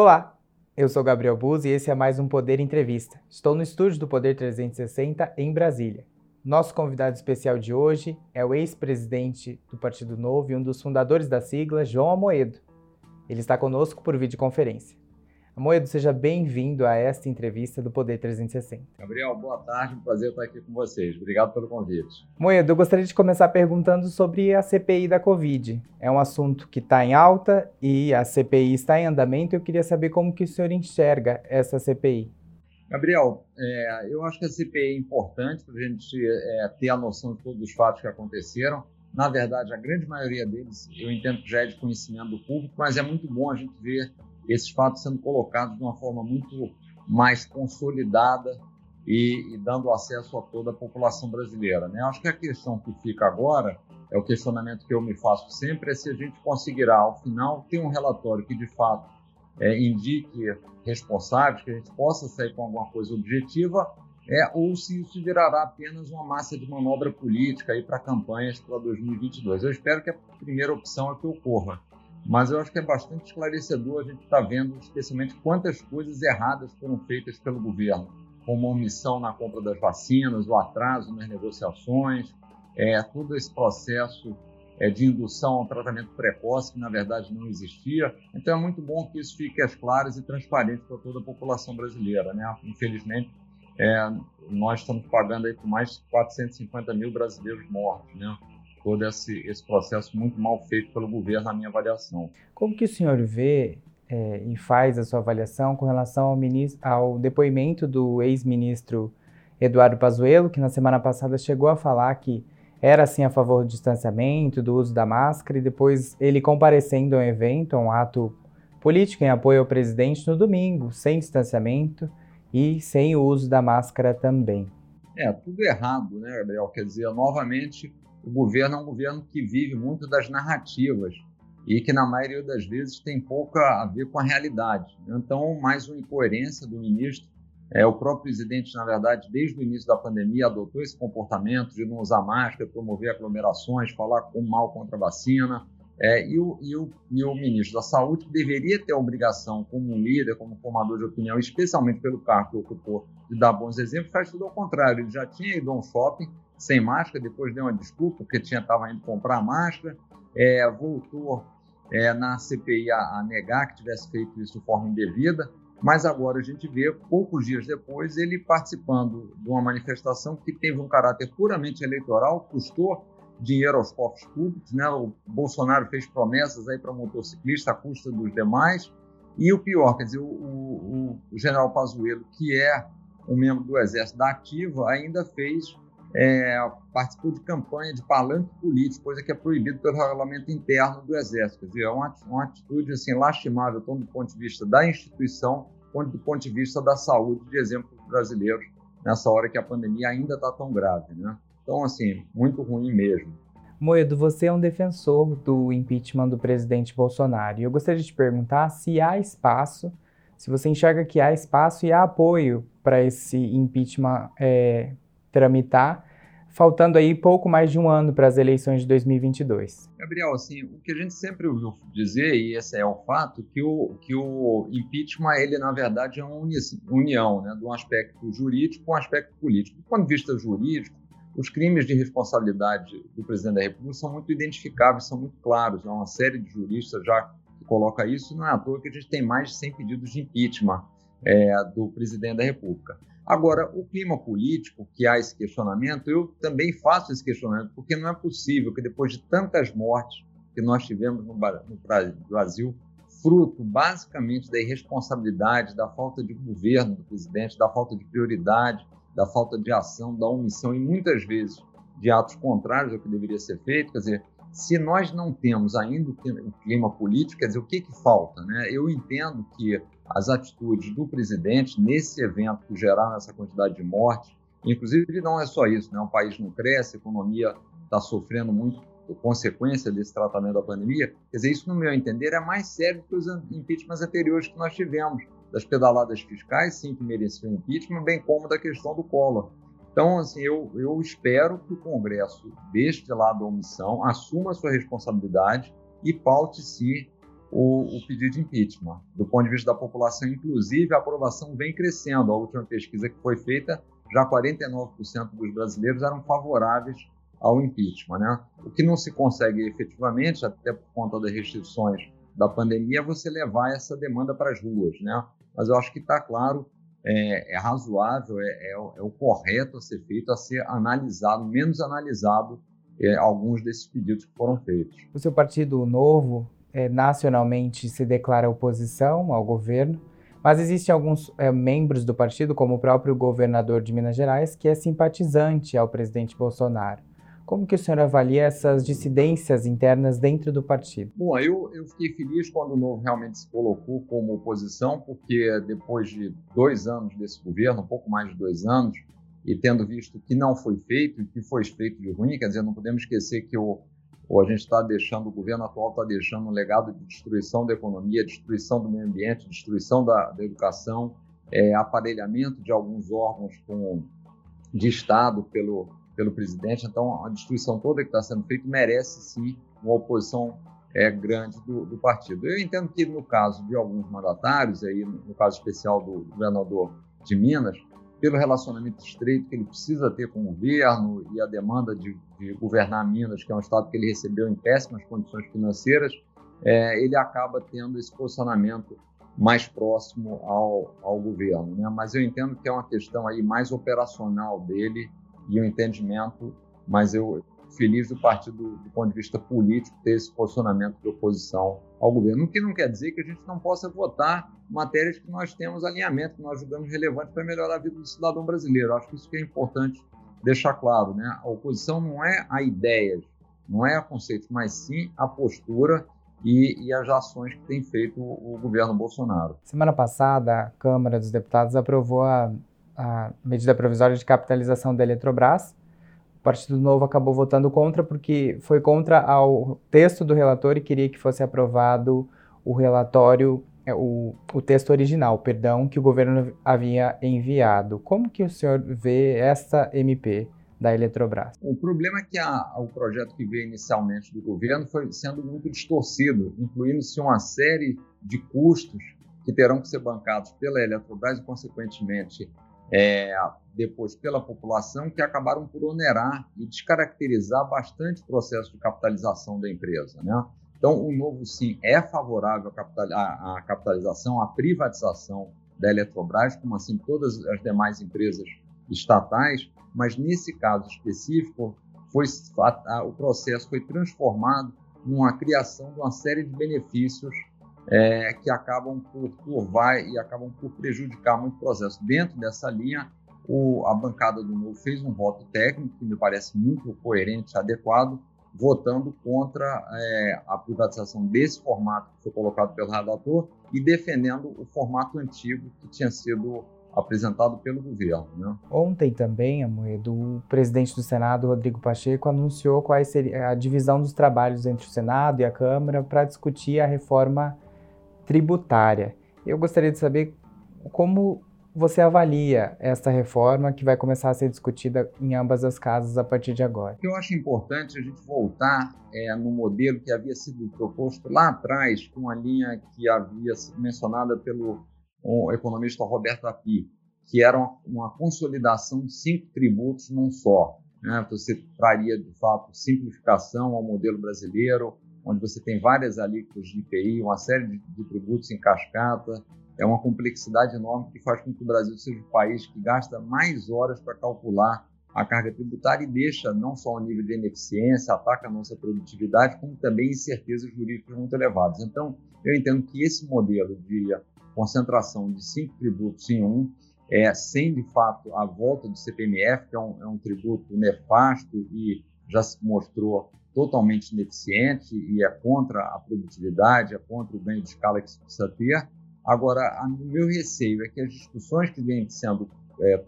Olá, eu sou Gabriel Buz e esse é mais um Poder Entrevista. Estou no estúdio do Poder 360 em Brasília. Nosso convidado especial de hoje é o ex-presidente do Partido Novo e um dos fundadores da sigla, João Amoedo. Ele está conosco por videoconferência. Moedo, seja bem-vindo a esta entrevista do Poder 360. Gabriel, boa tarde, um prazer estar aqui com vocês. Obrigado pelo convite. Moedo, eu gostaria de começar perguntando sobre a CPI da Covid. É um assunto que está em alta e a CPI está em andamento. Eu queria saber como que o senhor enxerga essa CPI. Gabriel, é, eu acho que a CPI é importante para a gente é, ter a noção de todos os fatos que aconteceram. Na verdade, a grande maioria deles eu entendo que já é de conhecimento do público, mas é muito bom a gente ver esses fatos sendo colocados de uma forma muito mais consolidada e, e, dando acesso a toda a população brasileira. Né? Acho que a questão que fica agora, é o questionamento que eu me faço sempre, é se a gente conseguirá, ao final, ter um relatório que de fato é, indique responsáveis, que a gente possa sair com alguma coisa objetiva, é, ou se isso virará apenas uma massa de manobra política para campanhas para 2022. Eu espero que a primeira opção é que ocorra mas eu acho que é bastante esclarecedor a gente estar tá vendo, especialmente, quantas coisas erradas foram feitas pelo governo, como a omissão na compra das vacinas, o atraso nas negociações, é, todo esse processo é, de indução ao tratamento precoce, que na verdade não existia. Então é muito bom que isso fique às claras e transparente para toda a população brasileira. Né? Infelizmente, é, nós estamos pagando aí por mais de 450 mil brasileiros mortos. Né? Todo esse, esse processo muito mal feito pelo governo, na minha avaliação. Como que o senhor vê é, e faz a sua avaliação com relação ao, ministro, ao depoimento do ex-ministro Eduardo Pazuello, que na semana passada chegou a falar que era assim a favor do distanciamento, do uso da máscara, e depois ele comparecendo a um evento, a um ato político em apoio ao presidente no domingo, sem distanciamento e sem o uso da máscara também. É, tudo errado, né, Gabriel? Quer dizer, novamente, o governo é um governo que vive muito das narrativas e que, na maioria das vezes, tem pouco a ver com a realidade. Então, mais uma incoerência do ministro. É, o próprio presidente, na verdade, desde o início da pandemia, adotou esse comportamento de não usar máscara, promover aglomerações, falar com mal contra a vacina. É, e, o, e, o, e, o, ministro da Saúde deveria ter a obrigação, como líder, como formador de opinião, especialmente pelo cargo que ocupou, de dar bons exemplos, faz tudo ao contrário. Ele já tinha ido a um shopping sem máscara, depois deu uma desculpa, porque tinha estava indo comprar máscara, é, voltou é, na CPI a, a, negar que tivesse feito isso de forma indevida, mas agora a gente vê, poucos dias depois, ele participando de uma manifestação que teve um caráter puramente eleitoral, custou dinheiro aos cofres públicos, né? o Bolsonaro fez promessas aí para motociclista à custa dos demais, e o pior, quer dizer, o, o, o general Pazuello, que é um membro do Exército da Ativa, ainda fez é, participou de campanha de palanque político, coisa que é proibido pelo regulamento interno do Exército. Quer dizer, é uma, uma atitude assim, lastimável, tanto do ponto de vista da instituição, quanto do ponto de vista da saúde de exemplos brasileiros, nessa hora que a pandemia ainda está tão grave. Né? Então, assim, muito ruim mesmo. Moedo, você é um defensor do impeachment do presidente Bolsonaro. E eu gostaria de te perguntar se há espaço, se você enxerga que há espaço e há apoio para esse impeachment é, tramitar, faltando aí pouco mais de um ano para as eleições de 2022. Gabriel, assim, o que a gente sempre ouviu dizer, e esse é o fato, que o, que o impeachment, ele na verdade é uma união, né, de um aspecto jurídico com um aspecto político. Do ponto de vista jurídico, os crimes de responsabilidade do presidente da República são muito identificáveis, são muito claros. Há uma série de juristas já que coloca isso, não é à toa que a gente tem mais de 100 pedidos de impeachment é, do presidente da República. Agora, o clima político, que há esse questionamento, eu também faço esse questionamento, porque não é possível que depois de tantas mortes que nós tivemos no Brasil, fruto basicamente da irresponsabilidade, da falta de governo do presidente, da falta de prioridade, da falta de ação, da omissão e muitas vezes de atos contrários ao que deveria ser feito, quer dizer, se nós não temos ainda o clima político, quer dizer, o que, que falta? Né? Eu entendo que as atitudes do presidente nesse evento que geraram essa quantidade de mortes, inclusive não é só isso, né? o país não cresce, a economia está sofrendo muito consequência desse tratamento da pandemia, quer dizer, isso no meu entender é mais sério que os impeachments anteriores que nós tivemos, das pedaladas fiscais, sim, que mereciam impeachment, bem como da questão do Collor. Então, assim, eu, eu espero que o Congresso deixe de lado a omissão, assuma a sua responsabilidade e paute, sim, o, o, pedido de impeachment. Do ponto de vista da população, inclusive, a aprovação vem crescendo. A última pesquisa que foi feita, já 49% dos brasileiros eram favoráveis ao impeachment. Né? O que não se consegue efetivamente, até por conta das restrições da pandemia, é você levar essa demanda para as ruas. Né? Mas eu acho que está claro, é, é razoável, é, é, é, o correto a ser feito, a ser analisado, menos analisado é, alguns desses pedidos que foram feitos. O seu partido novo é, nacionalmente se declara oposição ao governo, mas existem alguns membros do partido, como o próprio governador de Minas Gerais, que é simpatizante ao presidente Bolsonaro. Como que o senhor avalia essas dissidências internas dentro do partido? Bom, eu, eu fiquei feliz quando o Novo realmente se colocou como oposição, porque depois de dois anos desse governo, um pouco mais de dois anos, e tendo visto que não foi feito que foi feito de ruim, quer dizer, não podemos esquecer que o, ou a gente está deixando, o governo atual está deixando um legado de destruição da economia, destruição do meio ambiente, destruição da, da educação, é, aparelhamento de alguns órgãos com, de Estado pelo, pelo presidente. Então, a destruição toda que está sendo feita merece sim uma oposição é, grande do, do, partido. Eu entendo que no caso de alguns mandatários, aí no caso especial do governador de Minas, pelo relacionamento estreito que ele precisa ter com o governo e a demanda de, de governar Minas, que é um estado que ele recebeu em péssimas condições financeiras, é, ele acaba tendo esse posicionamento mais próximo ao, ao governo. Né? Mas eu entendo que é uma questão aí mais operacional dele e o entendimento, mas eu feliz do partido, do ponto de vista político, ter esse posicionamento de oposição ao governo. O que não quer dizer que a gente não possa votar matérias que nós temos alinhamento, que nós julgamos relevante para melhorar a vida do cidadão brasileiro. Acho que isso que é importante deixar claro. Né? A oposição não é a ideias, não é a conceitos, mas sim a postura e, e, as ações que tem feito o, governo Bolsonaro. Semana passada, a Câmara dos Deputados aprovou a, a medida provisória de capitalização da Eletrobras, o Partido Novo acabou votando contra porque foi contra ao texto do relator e queria que fosse aprovado o relatório, é, o, o texto original, perdão, que o governo havia enviado. Como que o senhor vê essa MP da Eletrobras? O problema é que a, o projeto que veio inicialmente do governo foi sendo muito distorcido, incluindo-se uma série de custos que terão que ser bancados pela Eletrobras e, consequentemente, é, depois pela população, que acabaram por onerar e descaracterizar bastante o processo de capitalização da empresa. Né? Então, o novo sim é favorável à capitalização, à privatização da Eletrobras, como assim todas as demais empresas estatais, mas nesse caso específico, foi, o processo foi transformado numa criação de uma série de benefícios é, que acabam por turvar e acabam por prejudicar muito o processo. Dentro dessa linha, o, a bancada do Novo fez um voto técnico, que me parece muito coerente, adequado, votando contra é, a privatização desse formato que foi colocado pelo relator e defendendo o formato antigo que tinha sido apresentado pelo governo. Né? Ontem também, Amoedo, o presidente do Senado, Rodrigo Pacheco, anunciou qual seria a divisão dos trabalhos entre o Senado e a Câmara para discutir a reforma tributária. Eu gostaria de saber como você avalia essa reforma que vai começar a ser discutida em ambas as casas a partir de agora? Eu acho importante a gente voltar é, no modelo que havia sido proposto lá atrás, com a linha que havia sido mencionada pelo economista Roberto Api, que era uma, uma consolidação de cinco tributos num só. Né? Você traria, de fato, simplificação ao modelo brasileiro, onde você tem várias alíquotas de IPI, uma série de, de tributos em cascata, é uma complexidade enorme que faz com que o Brasil seja o país que gasta mais horas para calcular a carga tributária e deixa não só o nível de ineficiência, ataca a nossa produtividade, como também incertezas jurídicas muito elevadas. Então, eu entendo que esse modelo de concentração de cinco tributos em um, é, sem de fato a volta do CPMF, que é um, é um tributo nefasto e já se mostrou totalmente ineficiente e é contra a produtividade, é contra o ganho de escala que se precisa ter. Agora, o meu receio é que as discussões que vêm sendo é,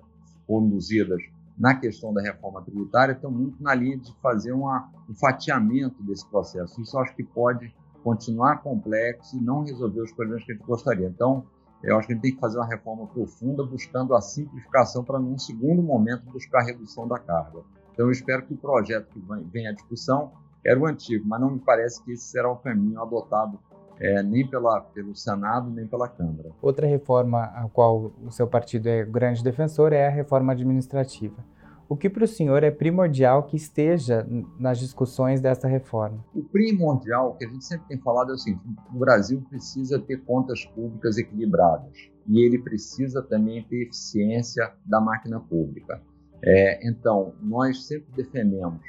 conduzidas na questão da reforma tributária estão muito na linha de fazer uma, um fatiamento desse processo. Isso acho que pode continuar complexo e não resolver os problemas que a gente gostaria. Então, eu acho que a gente tem que fazer uma reforma profunda, buscando a simplificação para, num segundo momento, buscar a redução da carga. Então, eu espero que o projeto que vem à discussão era o antigo, mas não me parece que esse será o caminho adotado é, nem pela, pelo Senado, nem pela Câmara. Outra reforma a qual o seu partido é grande defensor é a reforma administrativa. O que para o senhor é primordial que esteja nas discussões dessa reforma? O primordial, que a gente sempre tem falado, é o seguinte: o Brasil precisa ter contas públicas equilibradas e ele precisa também ter eficiência da máquina pública. É, então, nós sempre defendemos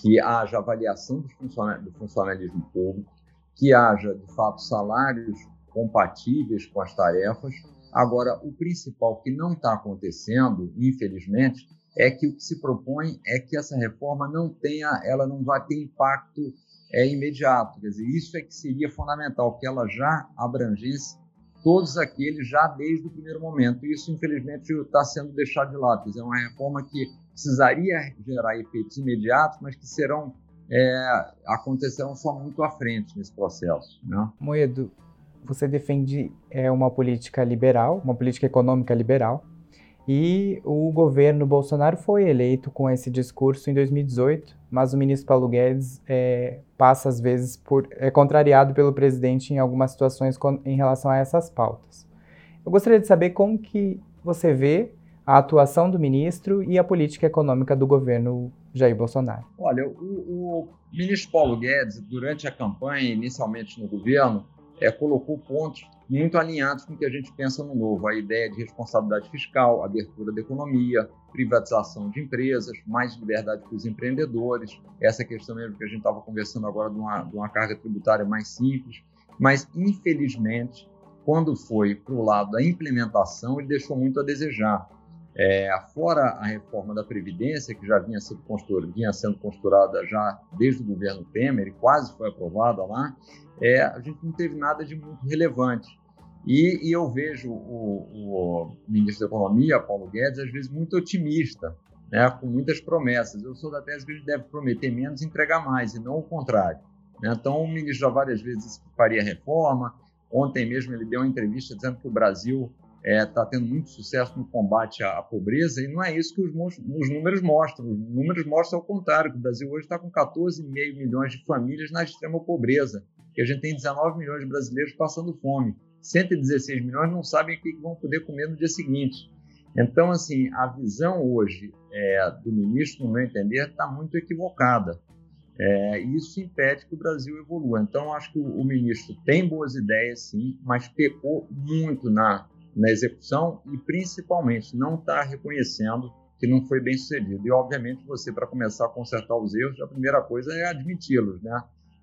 que haja avaliação do, do funcionalismo público, que haja, de fato, salários compatíveis com as tarefas. Agora, o principal que não está acontecendo, infelizmente, é que o que se propõe é que essa reforma não tenha, ela não vai ter impacto é, imediato. Quer dizer, isso é que seria fundamental, que ela já abrangesse todos aqueles já desde o primeiro momento. Isso, infelizmente, está sendo deixado de lado. É uma reforma que precisaria gerar efeitos imediatos, mas que serão é, acontecerão só muito à frente nesse processo. Né? Moedo, você defende é, uma política liberal, uma política econômica liberal, e o governo Bolsonaro foi eleito com esse discurso em 2018, mas o ministro Paulo Guedes é, passa às vezes por é contrariado pelo presidente em algumas situações com, em relação a essas pautas. Eu gostaria de saber como que você vê a atuação do ministro e a política econômica do governo Jair Bolsonaro. Olha, o, o ministro Paulo Guedes, durante a campanha, inicialmente no governo, é, colocou pontos muito alinhados com o que a gente pensa no novo, a ideia de responsabilidade fiscal, abertura da economia, privatização de empresas, mais liberdade para os empreendedores, essa questão mesmo que a gente estava conversando agora de uma, de uma carga tributária mais simples, mas infelizmente, quando foi para o lado da implementação, ele deixou muito a desejar. É, fora a reforma da Previdência, que já vinha sendo, vinha sendo já desde o governo Temer e quase foi aprovada lá, é, a gente não teve nada de muito relevante. E, e eu vejo o, o, ministro da Economia, Paulo Guedes, às vezes muito otimista, né, com muitas promessas. Eu sou da tese que gente deve prometer menos e entregar mais, e não o contrário. Né? Então, o ministro já várias vezes faria reforma. Ontem mesmo ele deu uma entrevista dizendo que o Brasil está é, tá tendo muito sucesso no combate à, à, pobreza, e não é isso que os, os, números mostram. Os números mostram ao contrário, que o Brasil hoje está com 14,5 milhões de famílias na extrema pobreza, que a gente tem 19 milhões de brasileiros passando fome. 116 milhões não sabem o que vão poder comer no dia seguinte. Então, assim, a visão hoje é, do ministro, no meu entender, está muito equivocada. É, isso impede que o Brasil evolua. Então, acho que o, o ministro tem boas ideias, sim, mas pecou muito na na execução e, principalmente, não está reconhecendo que não foi bem sucedido. E, obviamente, você, para começar a consertar os erros, a primeira coisa é admiti-los, né?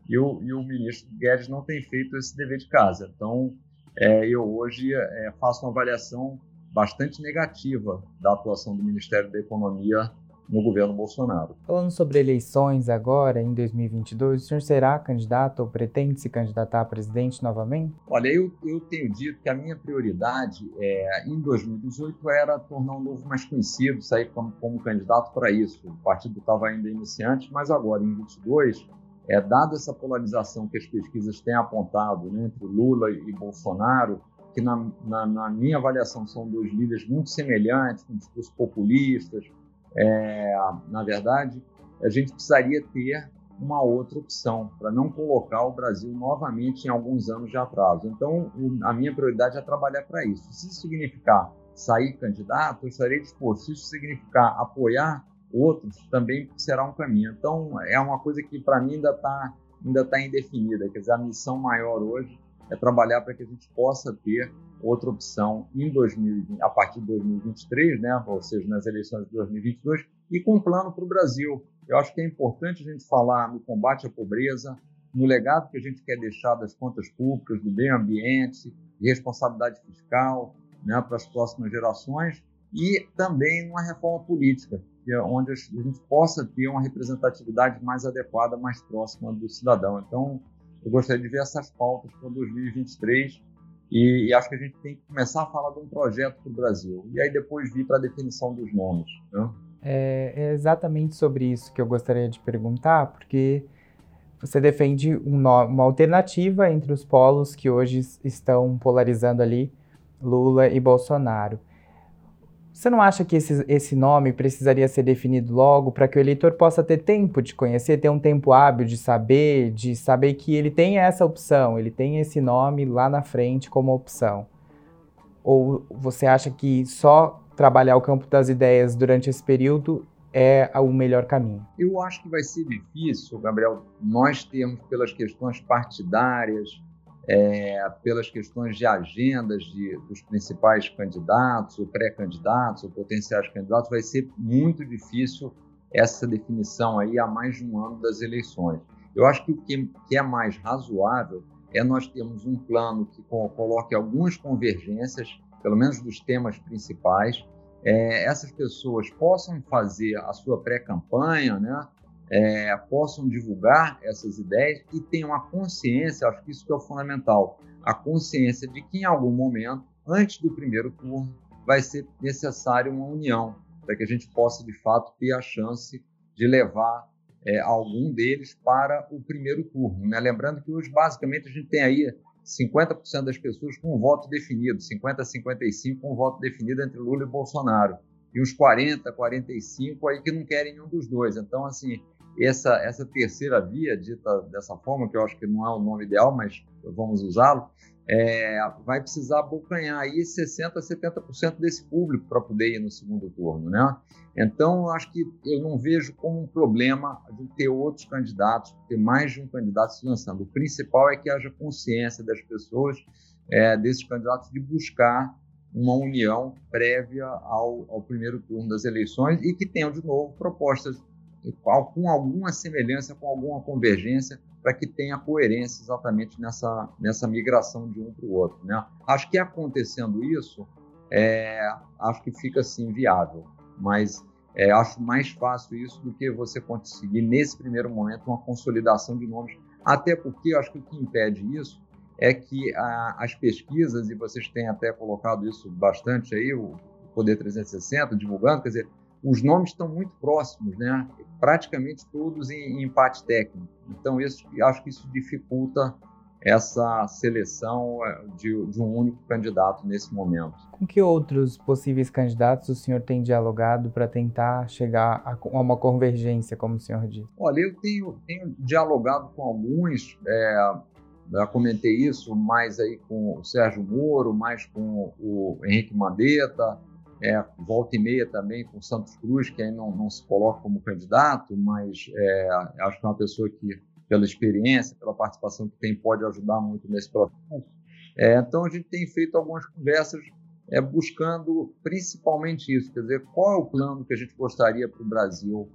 E o, e o ministro Guedes não tem feito esse dever de casa. Então, é, eu hoje é, faço uma avaliação bastante negativa da atuação do Ministério da Economia no governo Bolsonaro. Falando sobre eleições agora, em 2022, o senhor será candidato ou pretende se candidatar a presidente novamente? Olha, eu, eu tenho dito que a minha prioridade é, em 2018 era tornar o Novo mais conhecido, sair como, como candidato para isso. O partido estava ainda iniciante, mas agora, em 2022, é, dada essa polarização que as pesquisas têm apontado né, entre Lula e Bolsonaro, que na, na, na minha avaliação são dois líderes muito semelhantes, com discursos populistas, é, na verdade, a gente precisaria ter uma outra opção para não colocar o Brasil novamente em alguns anos de atraso. Então, a minha prioridade é trabalhar para isso. Se isso significar sair candidato, eu estarei disposto. Se isso significar apoiar outros, também será um caminho. Então, é uma coisa que para mim ainda está ainda tá indefinida. Quer dizer, a missão maior hoje é trabalhar para que a gente possa ter outra opção em 2020, a partir de 2023, né, ou seja, nas eleições de 2022, e com um plano para o Brasil. Eu acho que é importante a gente falar no combate à pobreza, no legado que a gente quer deixar das contas públicas, do meio ambiente, de responsabilidade fiscal né, para as próximas gerações, e também numa reforma política, é onde a gente possa ter uma representatividade mais adequada, mais próxima do cidadão. Então, eu gostaria de ver essas pautas para 2023 e, e, acho que a gente tem que começar a falar de um projeto para o Brasil e aí depois vir para a definição dos nomes. Né? É, é, exatamente sobre isso que eu gostaria de perguntar, porque você defende um, uma alternativa entre os polos que hoje estão polarizando ali Lula e Bolsonaro. Você não acha que esse, esse nome precisaria ser definido logo para que o eleitor possa ter tempo de conhecer, ter um tempo hábil de saber, de saber que ele tem essa opção, ele tem esse nome lá na frente como opção? Ou você acha que só trabalhar o campo das ideias durante esse período é o melhor caminho? Eu acho que vai ser difícil, Gabriel, nós termos pelas questões partidárias, é, pelas questões de agendas de, dos principais candidatos, ou pré-candidatos, ou potenciais candidatos, vai ser muito difícil essa definição aí há mais de um ano das eleições. Eu acho que o que, que é mais razoável é nós termos um plano que coloque algumas convergências, pelo menos dos temas principais, é, essas pessoas possam fazer a sua pré-campanha, né? É, possam divulgar essas ideias e tenham a consciência, acho que isso que é o fundamental, a consciência de que em algum momento, antes do primeiro turno, vai ser necessária uma união para que a gente possa de fato ter a chance de levar é, algum deles para o primeiro turno. Né? Lembrando que hoje basicamente a gente tem aí 50% das pessoas com um voto definido, 50 a 55 com um voto definido entre Lula e Bolsonaro e uns 40, 45 aí que não querem nenhum dos dois. Então, assim, essa, essa terceira via, dita dessa forma, que eu acho que não é o nome ideal, mas vamos usá-lo, é, vai precisar abocanhar aí 60%, 70% desse público para poder ir no segundo turno, né? Então, acho que eu não vejo como um problema de ter outros candidatos, ter mais de um candidato se lançando. O principal é que haja consciência das pessoas, é, desses candidatos, de buscar uma união prévia ao, ao primeiro turno das eleições e que tenham, de novo, propostas com alguma semelhança, com alguma convergência, para que tenha coerência exatamente nessa, nessa migração de um para o outro. Né? Acho que acontecendo isso, é, acho que fica assim viável, mas é, acho mais fácil isso do que você conseguir, nesse primeiro momento, uma consolidação de nomes, até porque acho que o que impede isso é que a, as pesquisas, e vocês têm até colocado isso bastante aí, o Poder 360, divulgando, quer dizer, os nomes estão muito próximos, né? praticamente todos em, em empate técnico. Então, isso, acho que isso dificulta essa seleção é, de, de, um único candidato nesse momento. Com que outros possíveis candidatos o senhor tem dialogado para tentar chegar a, uma convergência, como o senhor disse? Olha, eu tenho, tenho dialogado com alguns, é, já comentei isso mais aí com o Sérgio Moro, mais com o Henrique Mandetta, é, volta e meia também com Santos Cruz, que aí não, não se coloca como candidato, mas é, acho que é uma pessoa que, pela experiência, pela participação que tem, pode ajudar muito nesse processo. É, então, a gente tem feito algumas conversas é, buscando principalmente isso, quer dizer, qual é o plano que a gente gostaria para o Brasil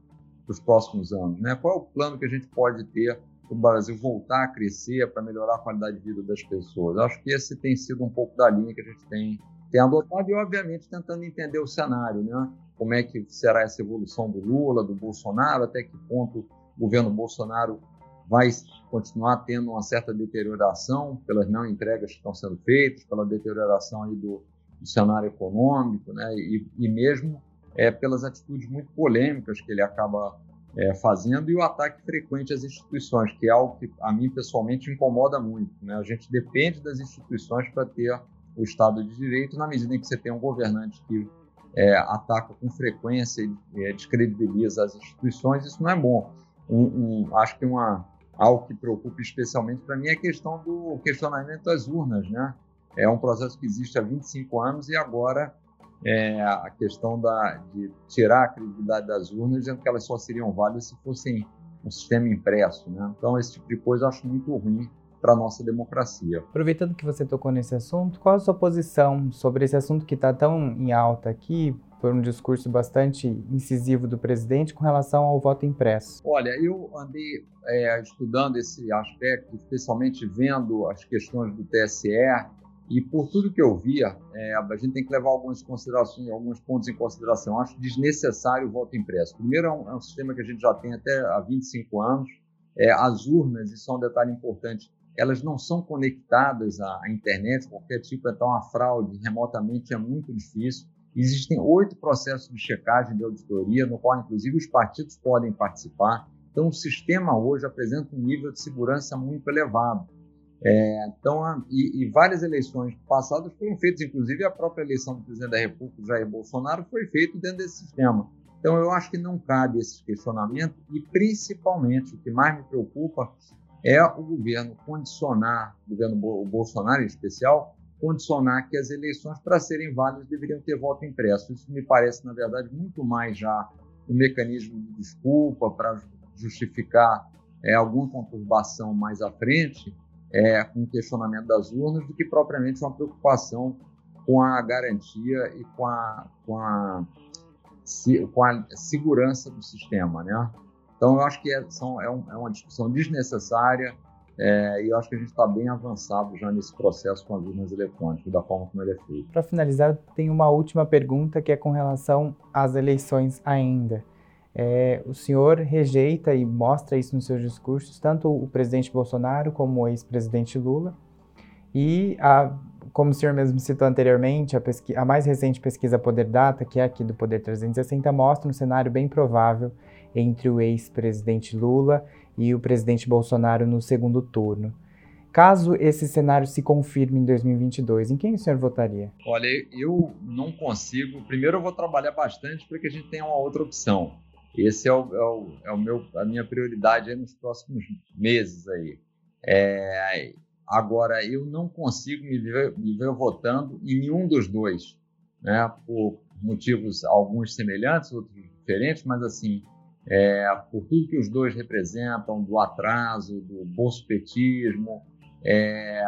para os próximos anos? Né? Qual é o plano que a gente pode ter para o Brasil voltar a crescer, para melhorar a qualidade de vida das pessoas? Acho que esse tem sido um pouco da linha que a gente tem tem adotado e, obviamente, tentando entender o cenário, né? Como é que será essa evolução do Lula, do Bolsonaro, até que ponto o governo Bolsonaro vai continuar tendo uma certa deterioração pelas não entregas que estão sendo feitas, pela deterioração aí do, do cenário econômico, né? E, e mesmo é, pelas atitudes muito polêmicas que ele acaba é, fazendo e o ataque frequente às instituições, que é algo que a mim pessoalmente incomoda muito. Né? A gente depende das instituições para ter o Estado de Direito, na medida em que você tem um governante que é, ataca com frequência e é, descredibiliza as instituições, isso não é bom. Um, um, acho que uma, algo que preocupa especialmente para mim é a questão do questionamento das urnas. Né? É um processo que existe há 25 anos e agora é, a questão da, de tirar a credibilidade das urnas, dizendo que elas só seriam válidas se fossem um sistema impresso. Né? Então, esse tipo de coisa eu acho muito ruim para a nossa democracia. Aproveitando que você tocou nesse assunto, qual a sua posição sobre esse assunto que está tão em alta aqui, por um discurso bastante incisivo do presidente com relação ao voto impresso? Olha, eu andei é, estudando esse aspecto, especialmente vendo as questões do TSE, e por tudo que eu via, é, a gente tem que levar algumas considerações, alguns pontos em consideração. Acho desnecessário o voto impresso. Primeiro, é um, é um sistema que a gente já tem até há 25 anos. É, as urnas, isso é um detalhe importante, elas não são conectadas à internet, qualquer tipo, então a fraude remotamente é muito difícil. Existem oito processos de checagem de auditoria, no qual, inclusive, os partidos podem participar. Então, o sistema hoje apresenta um nível de segurança muito elevado. É, então, e, e, várias eleições passadas foram feitas, inclusive a própria eleição do presidente da República, Jair Bolsonaro, foi feita dentro desse sistema. Então, eu acho que não cabe esse questionamento e, principalmente, o que mais me preocupa é o governo condicionar, o governo Bolsonaro em especial, condicionar que as eleições, para serem válidas, deveriam ter voto impresso. Isso me parece, na verdade, muito mais já um mecanismo de desculpa para justificar é, alguma conturbação mais à frente, é, com o questionamento das urnas, do que propriamente uma preocupação com a garantia e com a, com a, com a segurança do sistema. Né? Então, eu acho que é, são, é, um, é uma discussão desnecessária é, e eu acho que a gente está bem avançado já nesse processo com as urnas eletrônicas, da forma como ele é feito. Para finalizar, tem uma última pergunta que é com relação às eleições ainda. É, o senhor rejeita e mostra isso nos seus discursos, tanto o presidente Bolsonaro como o ex-presidente Lula. E, a, como o senhor mesmo citou anteriormente, a, a, mais recente pesquisa Poder Data, que é aqui do Poder 360, mostra um cenário bem provável entre o ex-presidente Lula e o presidente Bolsonaro no segundo turno. Caso esse cenário se confirme em 2022, em quem o senhor votaria? Olha, eu não consigo. Primeiro, eu vou trabalhar bastante para que a gente tenha uma outra opção. Esse é, o, é, o, é o meu, a minha prioridade nos próximos meses aí. É, agora, eu não consigo me ver, me ver votando em nenhum dos dois, né? Por motivos alguns semelhantes, outros diferentes, mas assim, é, por tudo que os dois representam, do atraso, do bolsopetismo, é,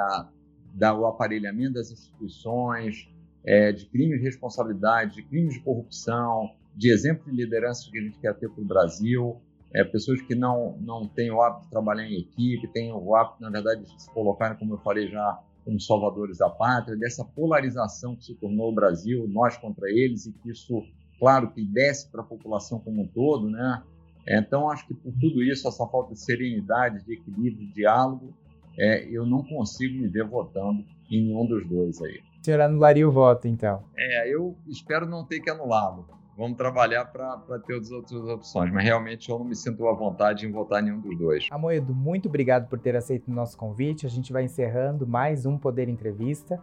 do aparelhamento das instituições, é, de crimes de responsabilidade, de crimes de corrupção, de exemplo de liderança que a gente quer ter para o Brasil, é, pessoas que não, não têm o hábito de trabalhar em equipe, têm o hábito, na verdade, de se colocarem, como eu falei já, como salvadores da pátria, dessa polarização que se tornou o Brasil, nós contra eles, e que isso, claro, que desce para a população como um todo, né? Então, acho que por tudo isso, essa falta de serenidade, de equilíbrio, de diálogo, é, eu não consigo me ver votando em nenhum dos dois aí. O senhor anularia o voto, então? É, eu espero não ter que anulá-lo. Vamos trabalhar para ter as outras opções, mas realmente eu não me sinto à vontade em votar em nenhum dos dois. Amoedo, muito obrigado por ter aceito o nosso convite. A gente vai encerrando mais um Poder Entrevista.